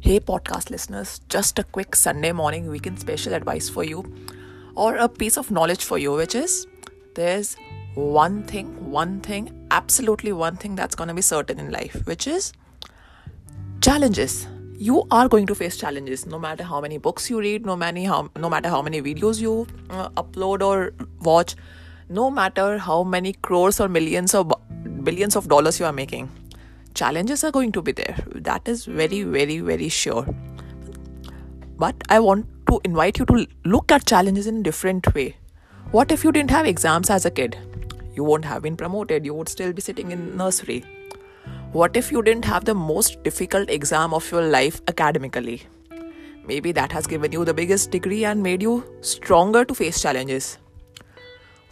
Hey, podcast listeners, just a quick Sunday morning weekend special advice for you, or a piece of knowledge for you, which is there's one thing, one thing, absolutely one thing that's going to be certain in life, which is challenges. You are going to face challenges no matter how many books you read, no, many, how, no matter how many videos you uh, upload or watch, no matter how many crores or millions or billions of dollars you are making challenges are going to be there. That is very, very, very sure. But I want to invite you to look at challenges in a different way. What if you didn't have exams as a kid? You won't have been promoted, you would still be sitting in nursery. What if you didn't have the most difficult exam of your life academically? Maybe that has given you the biggest degree and made you stronger to face challenges.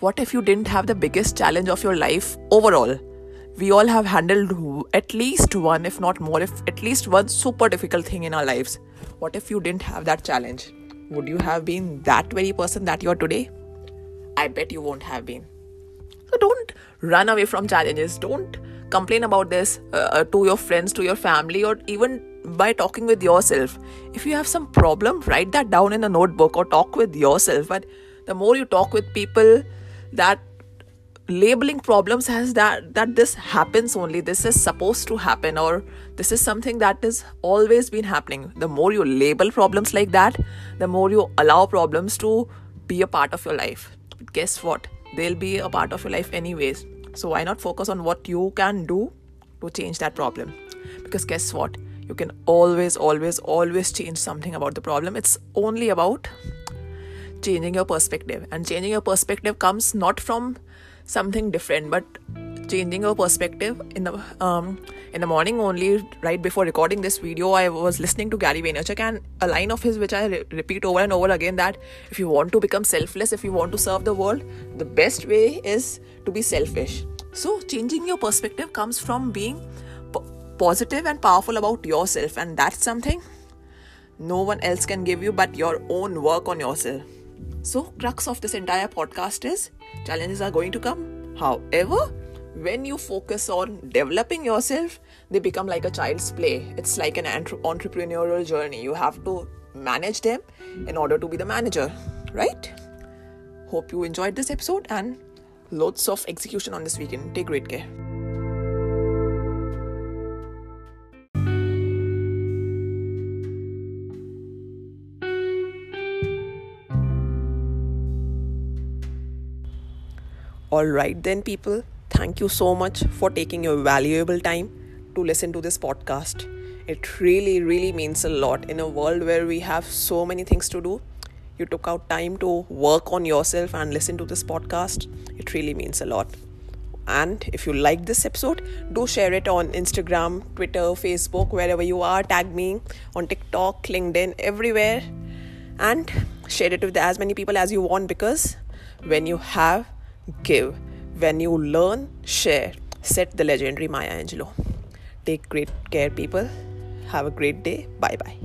What if you didn't have the biggest challenge of your life overall? We all have handled at least one, if not more, if at least one super difficult thing in our lives. What if you didn't have that challenge? Would you have been that very person that you are today? I bet you won't have been. So don't run away from challenges. Don't complain about this uh, uh to your friends, to your family, or even by talking with yourself. If you have some problem, write that down in a notebook or talk with yourself. But the more you talk with people that labeling problems as that that this happens only this is supposed to happen or this is something that has always been happening. The more you label problems like that the more you allow problems to be a part of your life. But guess what? They'll be a part of your life anyways. So why not focus on what you can do to change that problem? Because guess what? You can always always always change something about the problem. It's only about changing your perspective. And changing your perspective comes not from something different but changing your perspective in the um, in the morning only right before recording this video i was listening to gary vaynerchuk and a line of his which i re- repeat over and over again that if you want to become selfless if you want to serve the world the best way is to be selfish. So changing your perspective comes from being p- positive and powerful about yourself and that's something no one else can give you but your own work on yourself. So crux of this entire podcast is Challenges are going to come. However, when you focus on developing yourself, they become like a child's play. It's like an entre- entrepreneurial journey. You have to manage them in order to be the manager, right? Hope you enjoyed this episode and loads of execution on this weekend. Take great care. Alright, then, people, thank you so much for taking your valuable time to listen to this podcast. It really, really means a lot in a world where we have so many things to do. You took out time to work on yourself and listen to this podcast. It really means a lot. And if you like this episode, do share it on Instagram, Twitter, Facebook, wherever you are. Tag me on TikTok, LinkedIn, everywhere. And share it with as many people as you want because when you have give. When you learn, share, said the legendary Maya Angelou. Take great care, people. Have a great day. Bye bye.